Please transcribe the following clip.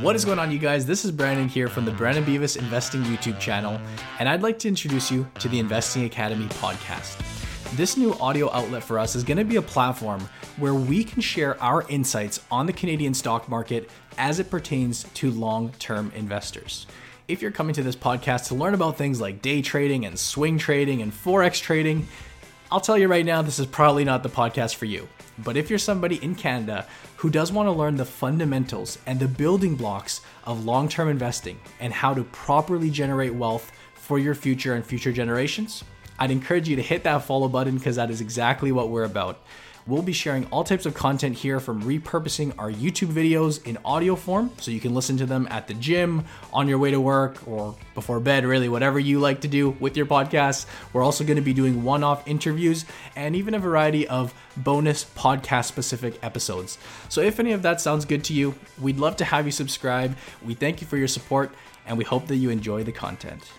What is going on, you guys? This is Brandon here from the Brandon Beavis Investing YouTube channel, and I'd like to introduce you to the Investing Academy podcast. This new audio outlet for us is going to be a platform where we can share our insights on the Canadian stock market as it pertains to long term investors. If you're coming to this podcast to learn about things like day trading and swing trading and Forex trading, I'll tell you right now, this is probably not the podcast for you. But if you're somebody in Canada who does want to learn the fundamentals and the building blocks of long term investing and how to properly generate wealth for your future and future generations, I'd encourage you to hit that follow button because that is exactly what we're about. We'll be sharing all types of content here from repurposing our YouTube videos in audio form so you can listen to them at the gym, on your way to work, or before bed, really, whatever you like to do with your podcasts. We're also going to be doing one off interviews and even a variety of bonus podcast specific episodes. So if any of that sounds good to you, we'd love to have you subscribe. We thank you for your support and we hope that you enjoy the content.